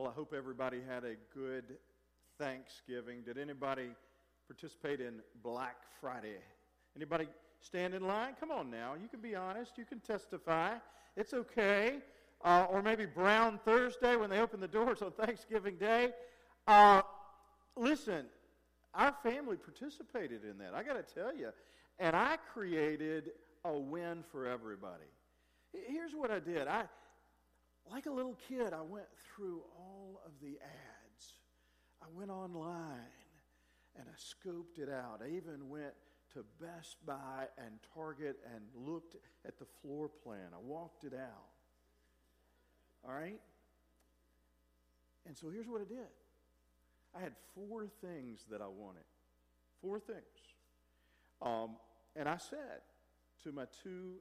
Well, I hope everybody had a good Thanksgiving. Did anybody participate in Black Friday? Anybody stand in line? Come on now. You can be honest. You can testify. It's okay. Uh, or maybe Brown Thursday when they open the doors on Thanksgiving Day. Uh, listen, our family participated in that. I got to tell you. And I created a win for everybody. Here's what I did. I, like a little kid, I went through all of the ads. I went online and I scoped it out. I even went to Best Buy and Target and looked at the floor plan. I walked it out. All right? And so here's what I did I had four things that I wanted. Four things. Um, and I said to my two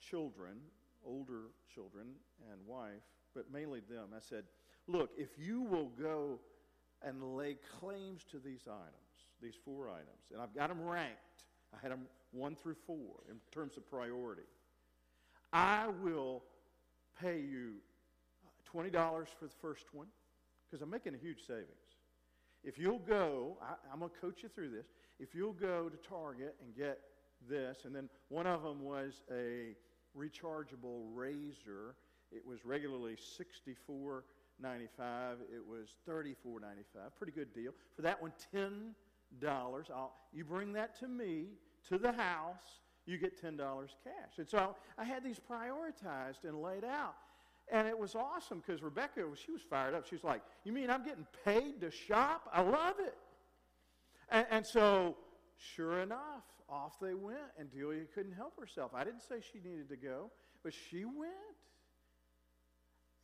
children, older children and wife, but mainly them, I said, Look, if you will go and lay claims to these items, these four items, and I've got them ranked, I had them one through four in terms of priority, I will pay you uh, $20 for the first one because I'm making a huge savings. If you'll go, I, I'm going to coach you through this. If you'll go to Target and get this, and then one of them was a rechargeable razor. It was regularly $64.95. It was $34.95. Pretty good deal. For that one, $10. I'll, you bring that to me, to the house, you get $10 cash. And so I had these prioritized and laid out. And it was awesome because Rebecca, she was fired up. She was like, You mean I'm getting paid to shop? I love it. And, and so, sure enough, off they went, and Delia couldn't help herself. I didn't say she needed to go, but she went.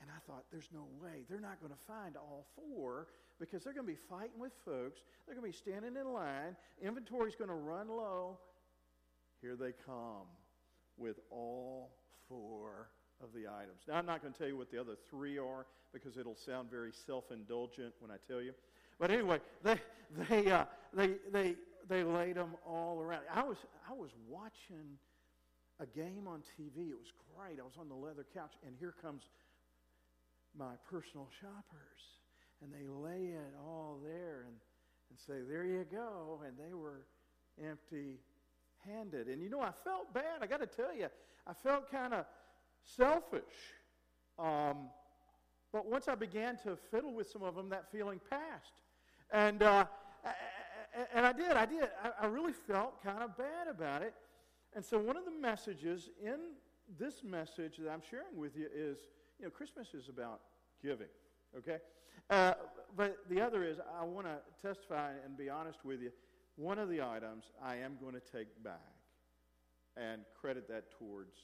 And I thought, there's no way. They're not going to find all four because they're going to be fighting with folks. They're going to be standing in line. Inventory's going to run low. Here they come with all four of the items. Now, I'm not going to tell you what the other three are because it'll sound very self indulgent when I tell you. But anyway, they, they, uh, they, they, they laid them all around. I was, I was watching a game on TV. It was great. I was on the leather couch, and here comes my personal shoppers. And they lay it all there and, and say, There you go. And they were empty handed. And you know, I felt bad. I got to tell you, I felt kind of selfish. Um, but once I began to fiddle with some of them, that feeling passed. And, uh, and I did. I did. I, really felt kind of bad about it. And so, one of the messages in this message that I'm sharing with you is you know, Christmas is about giving, okay? Uh, but the other is, I want to testify and be honest with you. One of the items I am going to take back and credit that towards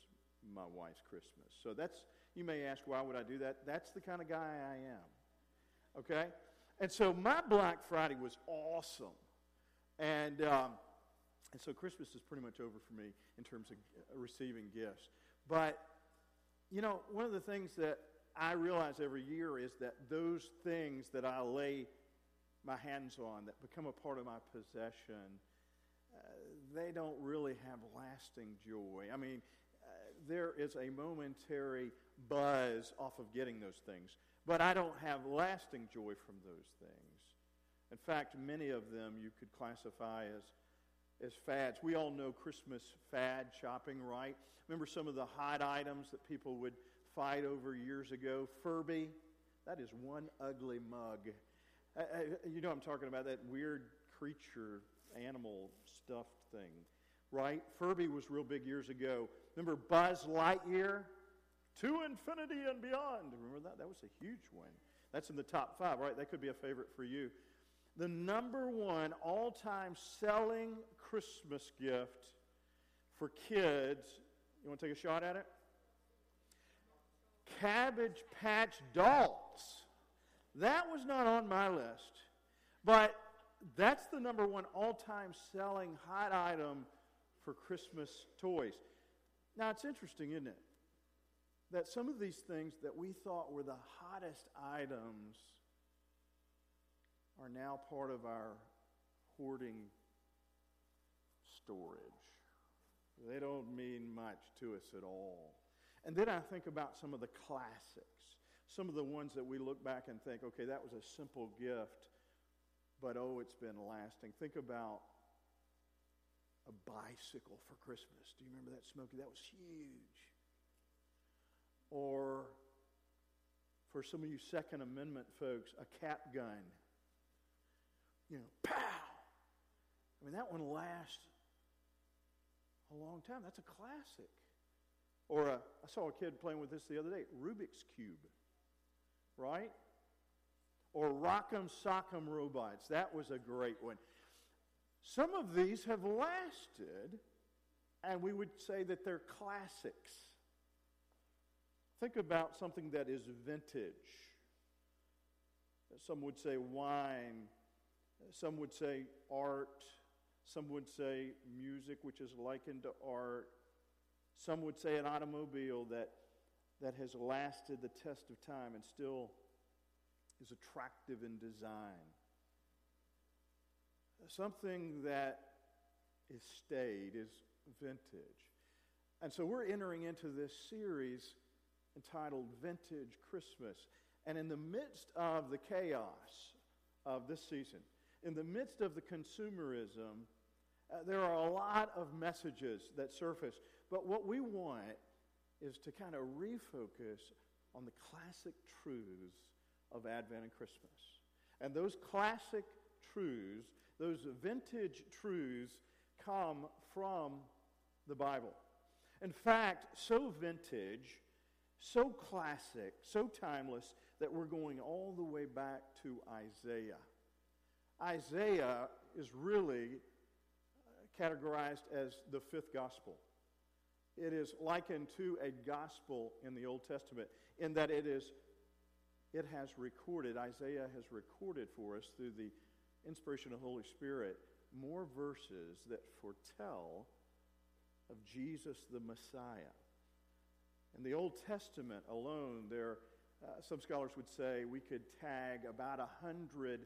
my wife's Christmas. So that's, you may ask, why would I do that? That's the kind of guy I am. Okay? And so my Black Friday was awesome. And, um, and so Christmas is pretty much over for me in terms of receiving gifts. But, you know, one of the things that I realize every year is that those things that I lay my hands on that become a part of my possession, uh, they don't really have lasting joy. I mean, there is a momentary buzz off of getting those things, but I don't have lasting joy from those things. In fact, many of them you could classify as, as fads. We all know Christmas fad shopping, right? Remember some of the hot items that people would fight over years ago? Furby, that is one ugly mug. Uh, uh you know I'm talking about, that weird creature, animal stuffed thing, right? Furby was real big years ago. Remember Buzz Lightyear? To infinity and beyond. Remember that? That was a huge one. That's in the top five, right? That could be a favorite for you. The number one all time selling Christmas gift for kids. You want to take a shot at it? Cabbage Patch Dolls. That was not on my list. But that's the number one all time selling hot item for Christmas toys. Now, it's interesting, isn't it? That some of these things that we thought were the hottest items are now part of our hoarding storage. They don't mean much to us at all. And then I think about some of the classics, some of the ones that we look back and think, okay, that was a simple gift, but oh, it's been lasting. Think about a bicycle for Christmas. Do you remember that, Smokey? That was huge. Or for some of you Second Amendment folks, a cap gun. You know, pow! I mean, that one lasts a long time. That's a classic. Or a, I saw a kid playing with this the other day Rubik's Cube, right? Or Rock'em Sock'em Robots. That was a great one. Some of these have lasted, and we would say that they're classics. Think about something that is vintage. Some would say wine. Some would say art. Some would say music, which is likened to art. Some would say an automobile that, that has lasted the test of time and still is attractive in design. Something that is stayed, is vintage. And so we're entering into this series entitled Vintage Christmas. And in the midst of the chaos of this season, in the midst of the consumerism, uh, there are a lot of messages that surface. But what we want is to kind of refocus on the classic truths of Advent and Christmas. And those classic truths, those vintage truths, come from the Bible. In fact, so vintage, so classic, so timeless, that we're going all the way back to Isaiah. Isaiah is really categorized as the fifth gospel. It is likened to a gospel in the Old Testament in that it is it has recorded, Isaiah has recorded for us through the inspiration of the Holy Spirit more verses that foretell of Jesus the Messiah. In the Old Testament alone, there, uh, some scholars would say we could tag about a hundred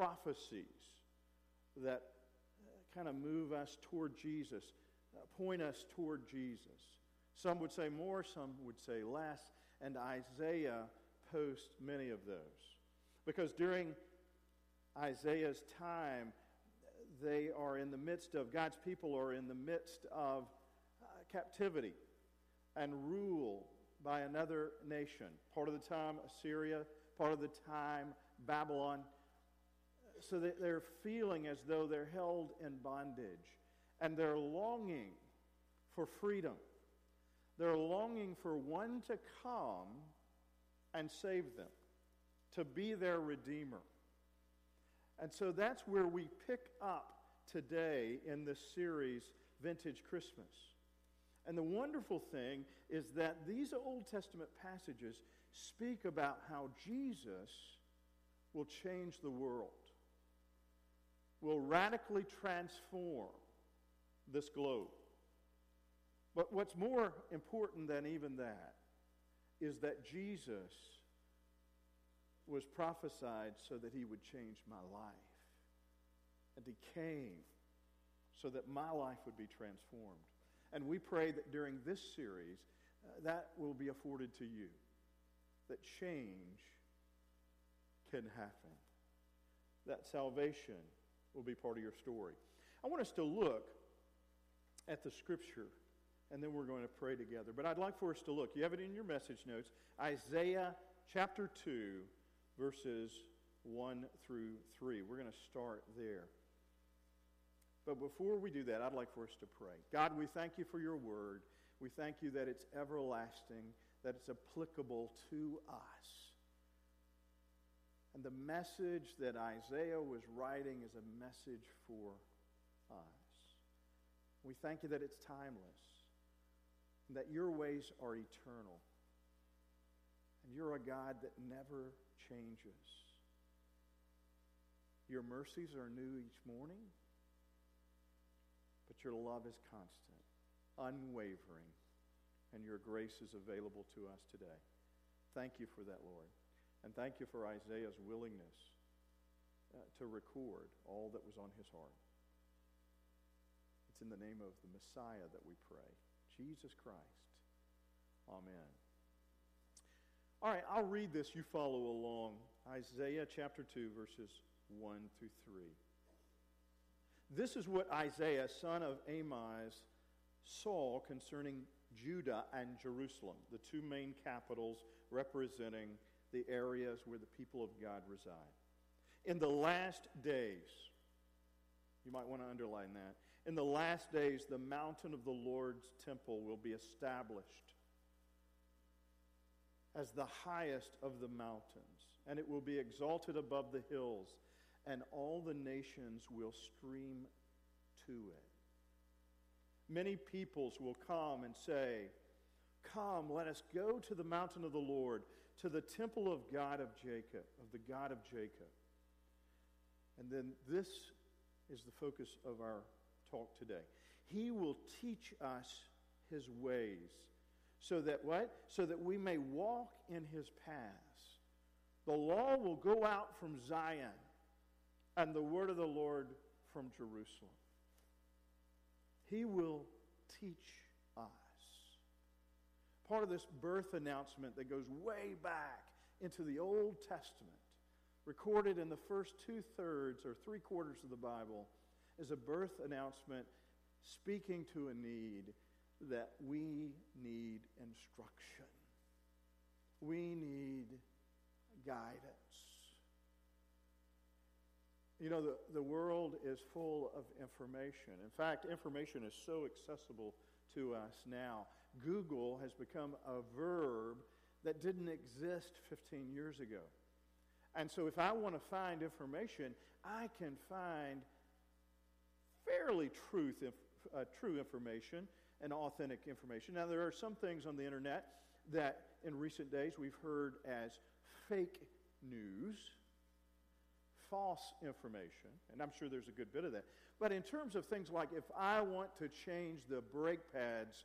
prophecies that kind of move us toward Jesus, uh, point us toward Jesus. Some would say more, some would say less, and Isaiah posts many of those. Because during Isaiah's time, they are in the midst of, God's people are in the midst of uh, captivity and rule by another nation. Part of the time, Assyria, part of the time, Babylon so that they're feeling as though they're held in bondage and they're longing for freedom. They're longing for one to come and save them, to be their Redeemer. And so that's where we pick up today in this series, Vintage Christmas. And the wonderful thing is that these Old Testament passages speak about how Jesus will change the world will radically transform this globe. But what's more important than even that is that Jesus was prophesied so that he would change my life. And he came so that my life would be transformed. And we pray that during this series, uh, that will be afforded to you. That change can happen. That salvation will be part of your story. I want us to look at the scripture and then we're going to pray together. But I'd like for us to look. You have it in your message notes Isaiah chapter 2, verses 1 through 3. We're going to start there. But before we do that, I'd like for us to pray. God, we thank you for your word. We thank you that it's everlasting, that it's applicable to us. And the message that Isaiah was writing is a message for us. We thank you that it's timeless, and that your ways are eternal, and you're a God that never changes. Your mercies are new each morning, but your love is constant, unwavering, and your grace is available to us today. Thank you for that, Lord. And thank you for Isaiah's willingness uh, to record all that was on his heart. It's in the name of the Messiah that we pray, Jesus Christ. Amen. All right, I'll read this. You follow along. Isaiah chapter 2, verses 1 through 3. This is what Isaiah, son of Amoz, saw concerning Judah and Jerusalem, the two main capitals representing the areas where the people of God reside. In the last days, you might want to underline that. In the last days, the mountain of the Lord's temple will be established as the highest of the mountains, and it will be exalted above the hills, and all the nations will stream to it. Many peoples will come and say, Come, let us go to the mountain of the Lord, to the temple of God of Jacob, of the God of Jacob. And then this is the focus of our talk today. He will teach us his ways so that what? So that we may walk in his paths. The law will go out from Zion and the word of the Lord from Jerusalem. He will teach. Part of this birth announcement that goes way back into the Old Testament, recorded in the first two thirds or three quarters of the Bible, is a birth announcement speaking to a need that we need instruction. We need guidance. You know, the, the world is full of information. In fact, information is so accessible to us now. Google has become a verb that didn't exist 15 years ago. And so if I want to find information, I can find fairly truth, uh, true information and authentic information. Now, there are some things on the internet that in recent days we've heard as fake news, false information, and I'm sure there's a good bit of that. But in terms of things like if I want to change the brake pads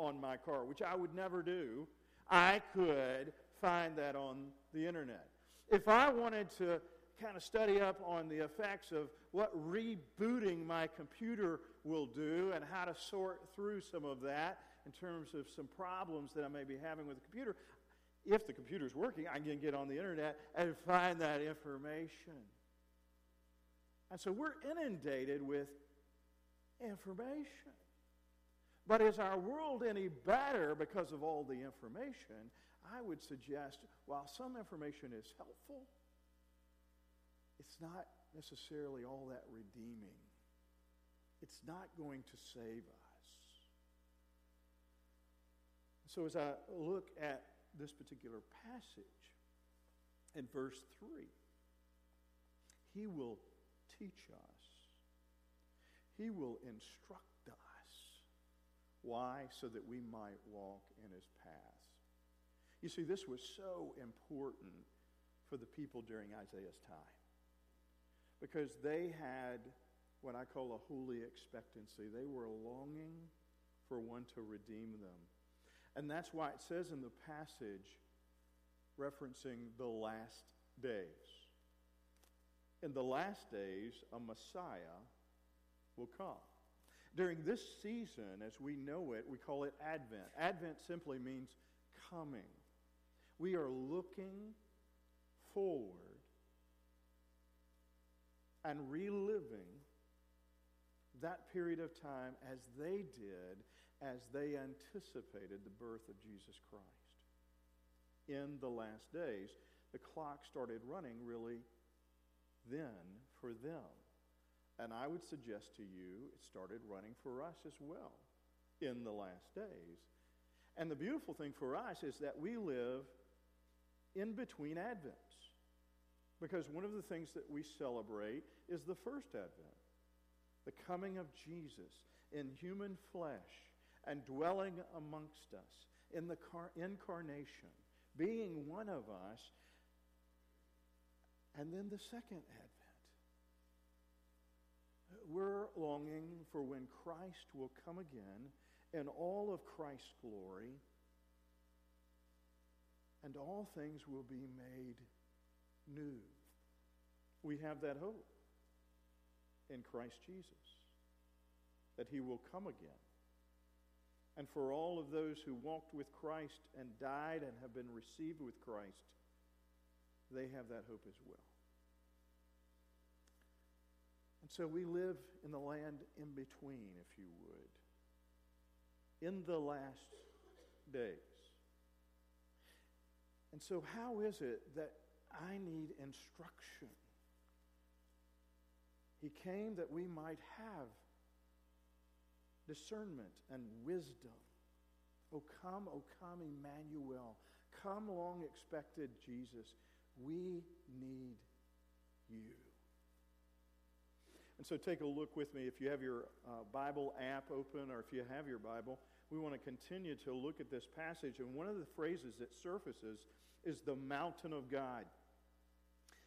on my car, which I would never do, I could find that on the internet. If I wanted to kind of study up on the effects of what rebooting my computer will do and how to sort through some of that in terms of some problems that I may be having with the computer. If the computer's working, I can get on the internet and find that information. And so we're inundated with information. But is our world any better because of all the information? I would suggest while some information is helpful, it's not necessarily all that redeeming. It's not going to save us. So as I look at this particular passage in verse 3, he will teach us. He will instruct. Why? So that we might walk in his paths. You see, this was so important for the people during Isaiah's time because they had what I call a holy expectancy. They were longing for one to redeem them. And that's why it says in the passage referencing the last days. In the last days, a Messiah will come. During this season, as we know it, we call it Advent. Advent simply means coming. We are looking forward and reliving that period of time as they did as they anticipated the birth of Jesus Christ. In the last days, the clock started running really then for them. And I would suggest to you it started running for us as well in the last days. And the beautiful thing for us is that we live in between Advents. Because one of the things that we celebrate is the first Advent, the coming of Jesus in human flesh and dwelling amongst us in the car- incarnation, being one of us, and then the second Advent. We're longing for when Christ will come again in all of Christ's glory, and all things will be made new. We have that hope in Christ Jesus that he will come again and for all of those who walked with Christ and died and have been received with Christ, they have that hope as well. And so we live in the land in between, if you would, in the last days. And so, how is it that I need instruction? He came that we might have discernment and wisdom. Oh, come, oh, come, Emmanuel. Come, long expected Jesus. We need you. And so take a look with me. If you have your uh, Bible app open or if you have your Bible, we want to continue to look at this passage. And one of the phrases that surfaces is the mountain of God.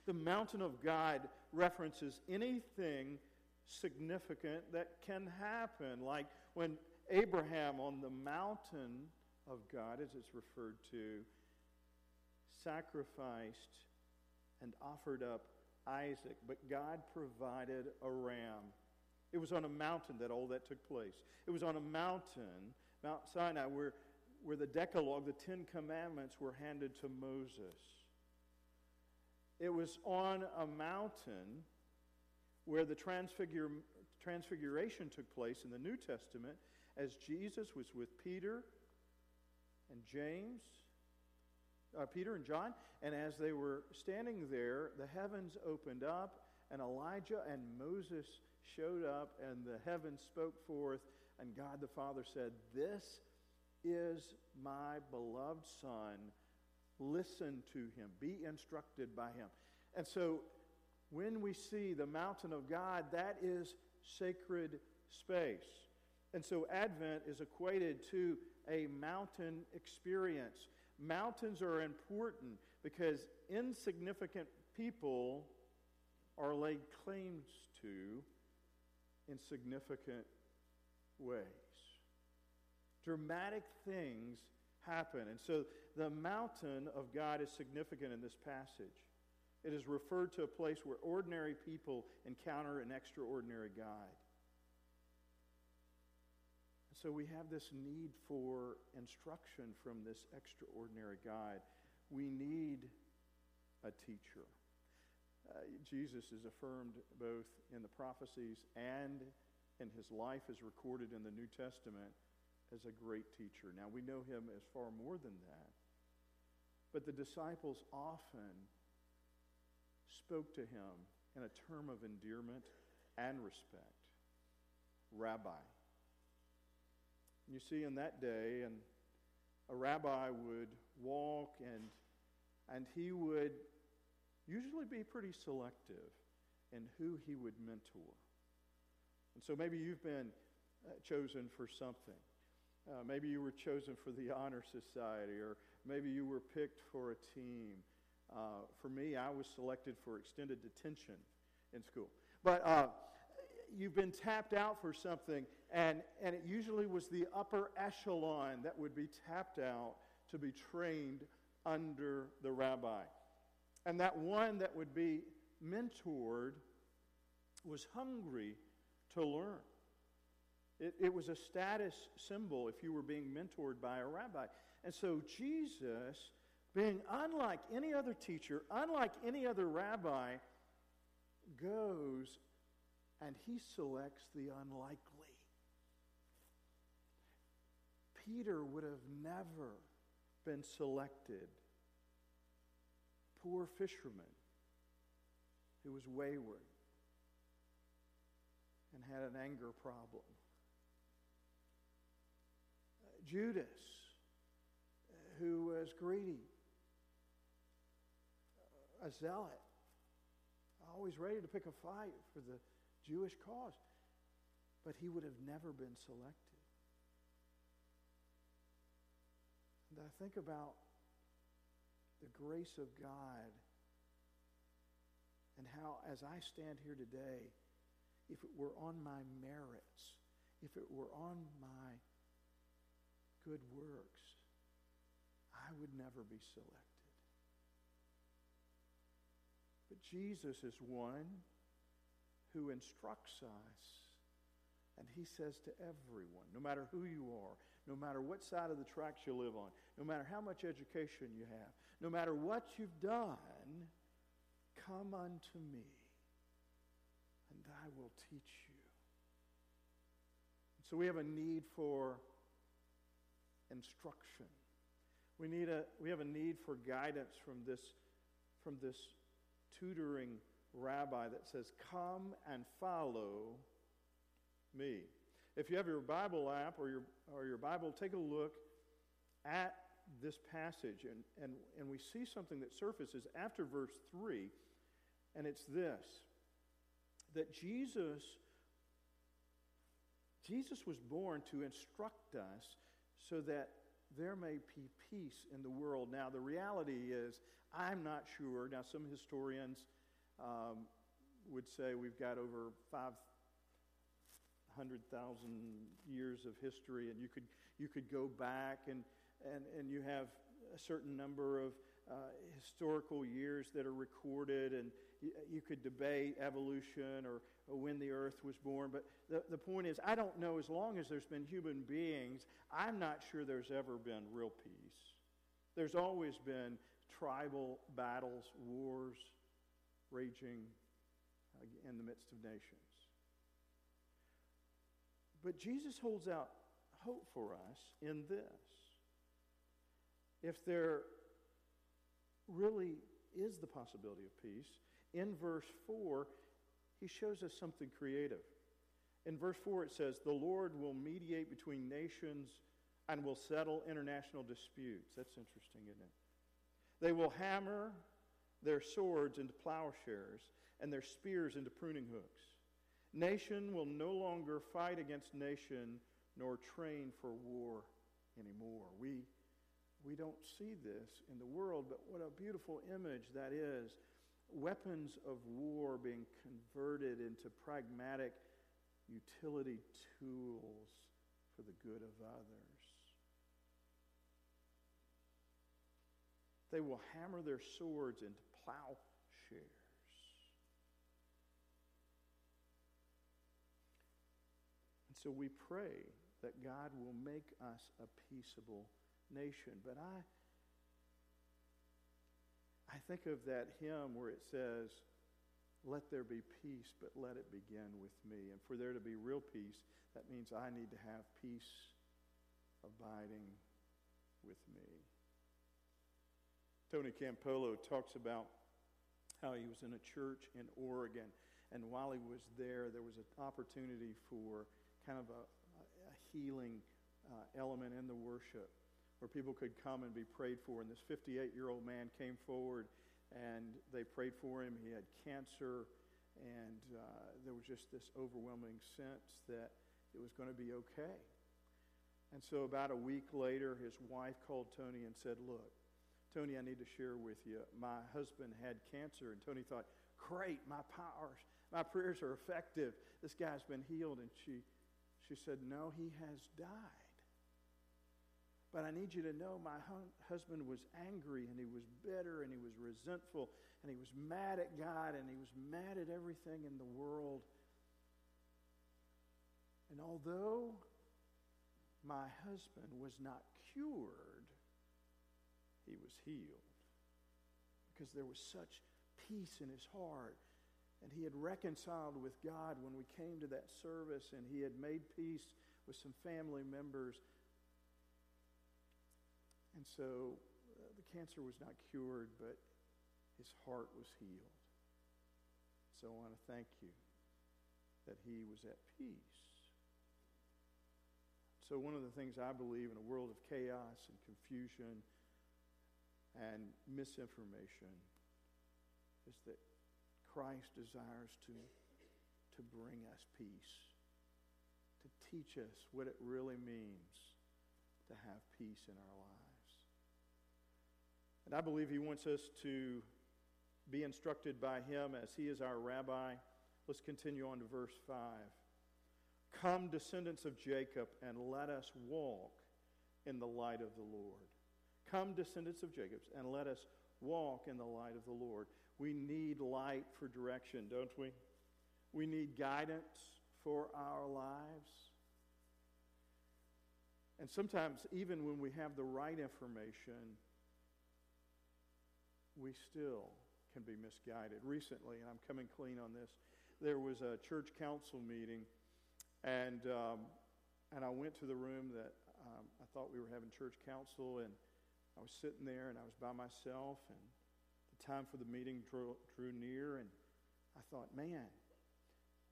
The mountain of God references anything significant that can happen, like when Abraham on the mountain of God, as it's referred to, sacrificed and offered up Isaac, but God provided a ram. It was on a mountain that all that took place. It was on a mountain, Mount Sinai, where, where the Decalogue, the Ten Commandments, were handed to Moses. It was on a mountain where the transfigur- transfiguration took place in the New Testament as Jesus was with Peter and James, uh, Peter and John, and as they were standing there, the heavens opened up, and Elijah and Moses showed up, and the heavens spoke forth, and God the Father said, This is my beloved Son. Listen to him, be instructed by him. And so when we see the mountain of God, that is sacred space. And so Advent is equated to a mountain experience. Mountains are important because insignificant people are laid claims to in significant ways. Dramatic things happen. And so the mountain of God is significant in this passage. It is referred to a place where ordinary people encounter an extraordinary God. So we have this need for instruction from this extraordinary guide. We need a teacher. Uh, Jesus is affirmed both in the prophecies and in his life as recorded in the New Testament as a great teacher. Now we know him as far more than that. But the disciples often spoke to him in a term of endearment and respect Rabbi. You see, in that day, and a rabbi would walk and, and he would usually be pretty selective in who he would mentor. And so maybe you've been uh, chosen for something. Uh, maybe you were chosen for the Honor Society, or maybe you were picked for a team. Uh, for me, I was selected for extended detention in school. But uh, you've been tapped out for something, and, and it usually was the upper echelon that would be tapped out to be trained under the rabbi. And that one that would be mentored was hungry to learn. It, it was a status symbol if you were being mentored by a rabbi. And so Jesus being unlike any other teacher, unlike any other rabbi, goes and he selects the unlikely. Peter would have never been selected. Poor fisherman who was wayward and had an anger problem. Judas, uh, who was greedy a zealot, always ready to pick a fight for the Jewish cause. But he would have never been selected. And I think about the grace of God and how, as I stand here today, if it were on my merits, if it were on my good works, I would never be selected. But Jesus is one who instructs us. And he says to everyone, no matter who you are, no matter what side of the tracks you live on, no matter how much education you have, no matter what you've done, come unto me, and I will teach you. So we have a need for instruction. We, need a, we have a need for guidance from this, from this tutoring rabbi that says, Come and follow me. If you have your Bible app or your, or your Bible, take a look at this passage, and, and, and we see something that surfaces after verse 3, and it's this that Jesus Jesus was born to instruct us so that there may be peace in the world. Now, the reality is, I'm not sure. Now, some historians um, would say we've got over 500,000 years of history, and you could, you could go back and, and, and you have a certain number of uh, historical years that are recorded, and you, you could debate evolution or, or, when the earth was born. But the, the point is, I don't know, as long as there's been human beings, I'm not sure there's ever been real peace. There's always been tribal battles, wars raging uh, in the midst of nations. But Jesus holds out hope for us in this. If there really is the possibility of peace, in verse 4, he shows us something creative. In verse 4, it says, The Lord will mediate between nations and will settle international disputes. That's interesting, isn't it? They will hammer their swords into plowshares and their spears into pruning hooks. Nation will no longer fight against nation nor train for war anymore. We we don't see this in the world, but what a beautiful image that is. Weapons of war being converted into pragmatic utility tools for the good of others. They will hammer their swords into plowshares. And so we pray that God will make us a peaceable nation. But I, I think of that hymn where it says, let there be peace, but let it begin with me. And for there to be real peace, that means I need to have peace abiding with me. Tony Campolo talks about how he was in a church in Oregon, and while he was there, there was an opportunity for kind of a, a healing uh, element in the worship where people could come and be prayed for. And this 58 year old man came forward and they prayed for him. He had cancer, and uh, there was just this overwhelming sense that it was going to be okay. And so, about a week later, his wife called Tony and said, Look, Tony, I need to share with you. My husband had cancer. And Tony thought, Great, my powers, my prayers are effective. This guy's been healed. And she, she said, No, he has died. But I need you to know my husband was angry and he was bitter and he was resentful and he was mad at God and he was mad at everything in the world. And although my husband was not cured, he was healed because there was such peace in his heart. And he had reconciled with God when we came to that service, and he had made peace with some family members. And so uh, the cancer was not cured, but his heart was healed. So I want to thank you that he was at peace. So, one of the things I believe in a world of chaos and confusion and misinformation is that Christ desires to, to bring us peace, to teach us what it really means to have peace in our lives. And I believe he wants us to be instructed by him as he is our rabbi. Let's continue on to verse 5. Come, descendants of Jacob, and let us walk in the light of the Lord. Come, descendants of Jacob, and let us walk in the light of the Lord. We need light for direction, don't we? We need guidance for our lives. And sometimes, even when we have the right information, we still can be misguided. Recently, and I'm coming clean on this, there was a church council meeting, and, um, and I went to the room that um, I thought we were having church council, and I was sitting there, and I was by myself, and the time for the meeting drew, drew near, and I thought, man,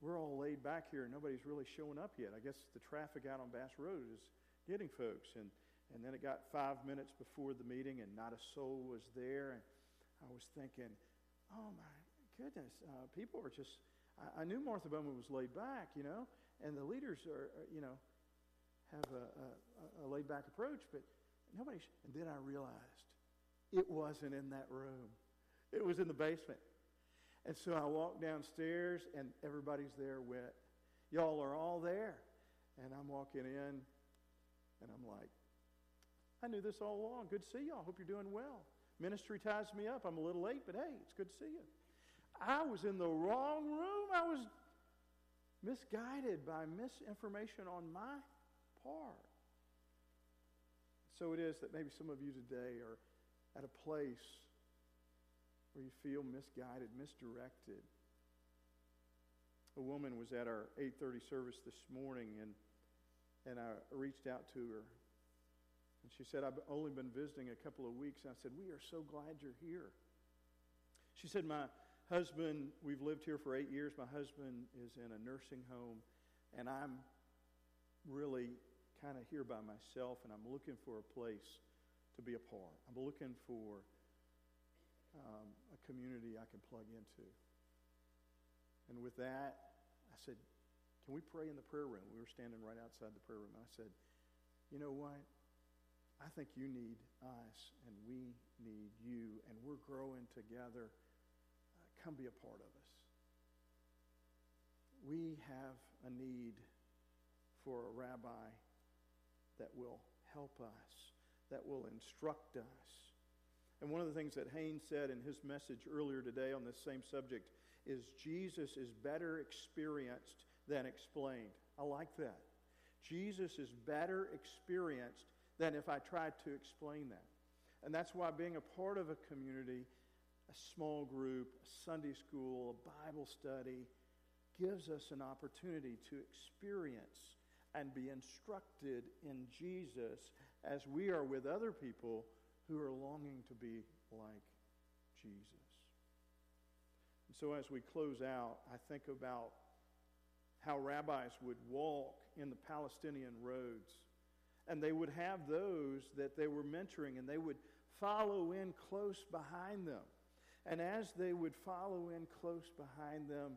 we're all laid back here, and nobody's really showing up yet. I guess the traffic out on Bass Road is getting folks, and, and then it got five minutes before the meeting, and not a soul was there, and I was thinking, oh my goodness, uh, people are just, I, I, knew Martha Bowman was laid back, you know, and the leaders are, you know, have a, a, a laid back approach, but nobody, sh- and then I realized it wasn't in that room. It was in the basement. And so I walked downstairs, and everybody's there wet. Y'all are all there. And I'm walking in, and I'm like, I knew this all along. Good to see y'all. Hope you're doing well. Ministry ties me up. I'm a little late, but hey, it's good to see you. I was in the wrong room. I was misguided by misinformation on my part. So it is that maybe some of you today are at a place where you feel misguided, misdirected. A woman was at our 8:30 service this morning and and I reached out to her and she said, I've only been visiting a couple of weeks. And I said, We are so glad you're here. She said, My husband, we've lived here for eight years. My husband is in a nursing home, and I'm really kind of here by myself, and I'm looking for a place to be a part. I'm looking for um, a community I can plug into. And with that, I said, Can we pray in the prayer room? We were standing right outside the prayer room. And I said, You know what? I think you need us and we need you, and we're growing together. Uh, come be a part of us. We have a need for a rabbi that will help us, that will instruct us. And one of the things that Haynes said in his message earlier today on this same subject is Jesus is better experienced than explained. I like that. Jesus is better experienced than if I tried to explain that. And that's why being a part of a community, a small group, a Sunday school, a Bible study, gives us an opportunity to experience and be instructed in Jesus as we are with other people who are longing to be like Jesus. And so as we close out, I think about how rabbis would walk in the Palestinian roads and they would have those that they were mentoring, and they would follow in close behind them. And as they would follow in close behind them,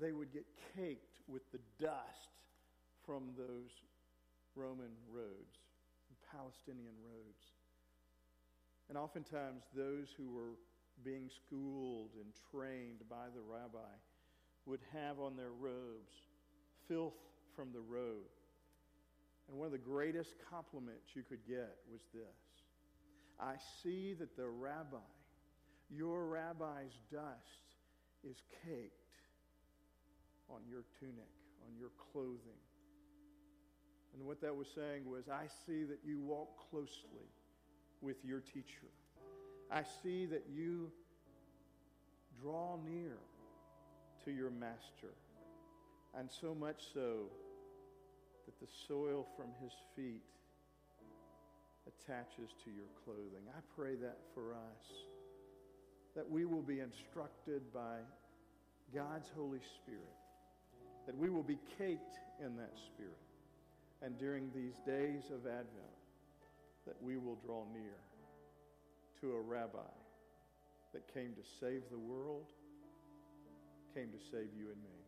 they would get caked with the dust from those Roman roads, Palestinian roads. And oftentimes, those who were being schooled and trained by the rabbi would have on their robes filth from the road and one of the greatest compliments you could get was this I see that the rabbi, your rabbi's dust, is caked on your tunic, on your clothing. And what that was saying was, I see that you walk closely with your teacher. I see that you draw near to your master. And so much so that the soil from his feet attaches to your clothing. I pray that for us, that we will be instructed by God's Holy Spirit, that we will be caked in that Spirit. And during these days of Advent, that we will draw near to a rabbi that came to save the world, came to save you and me.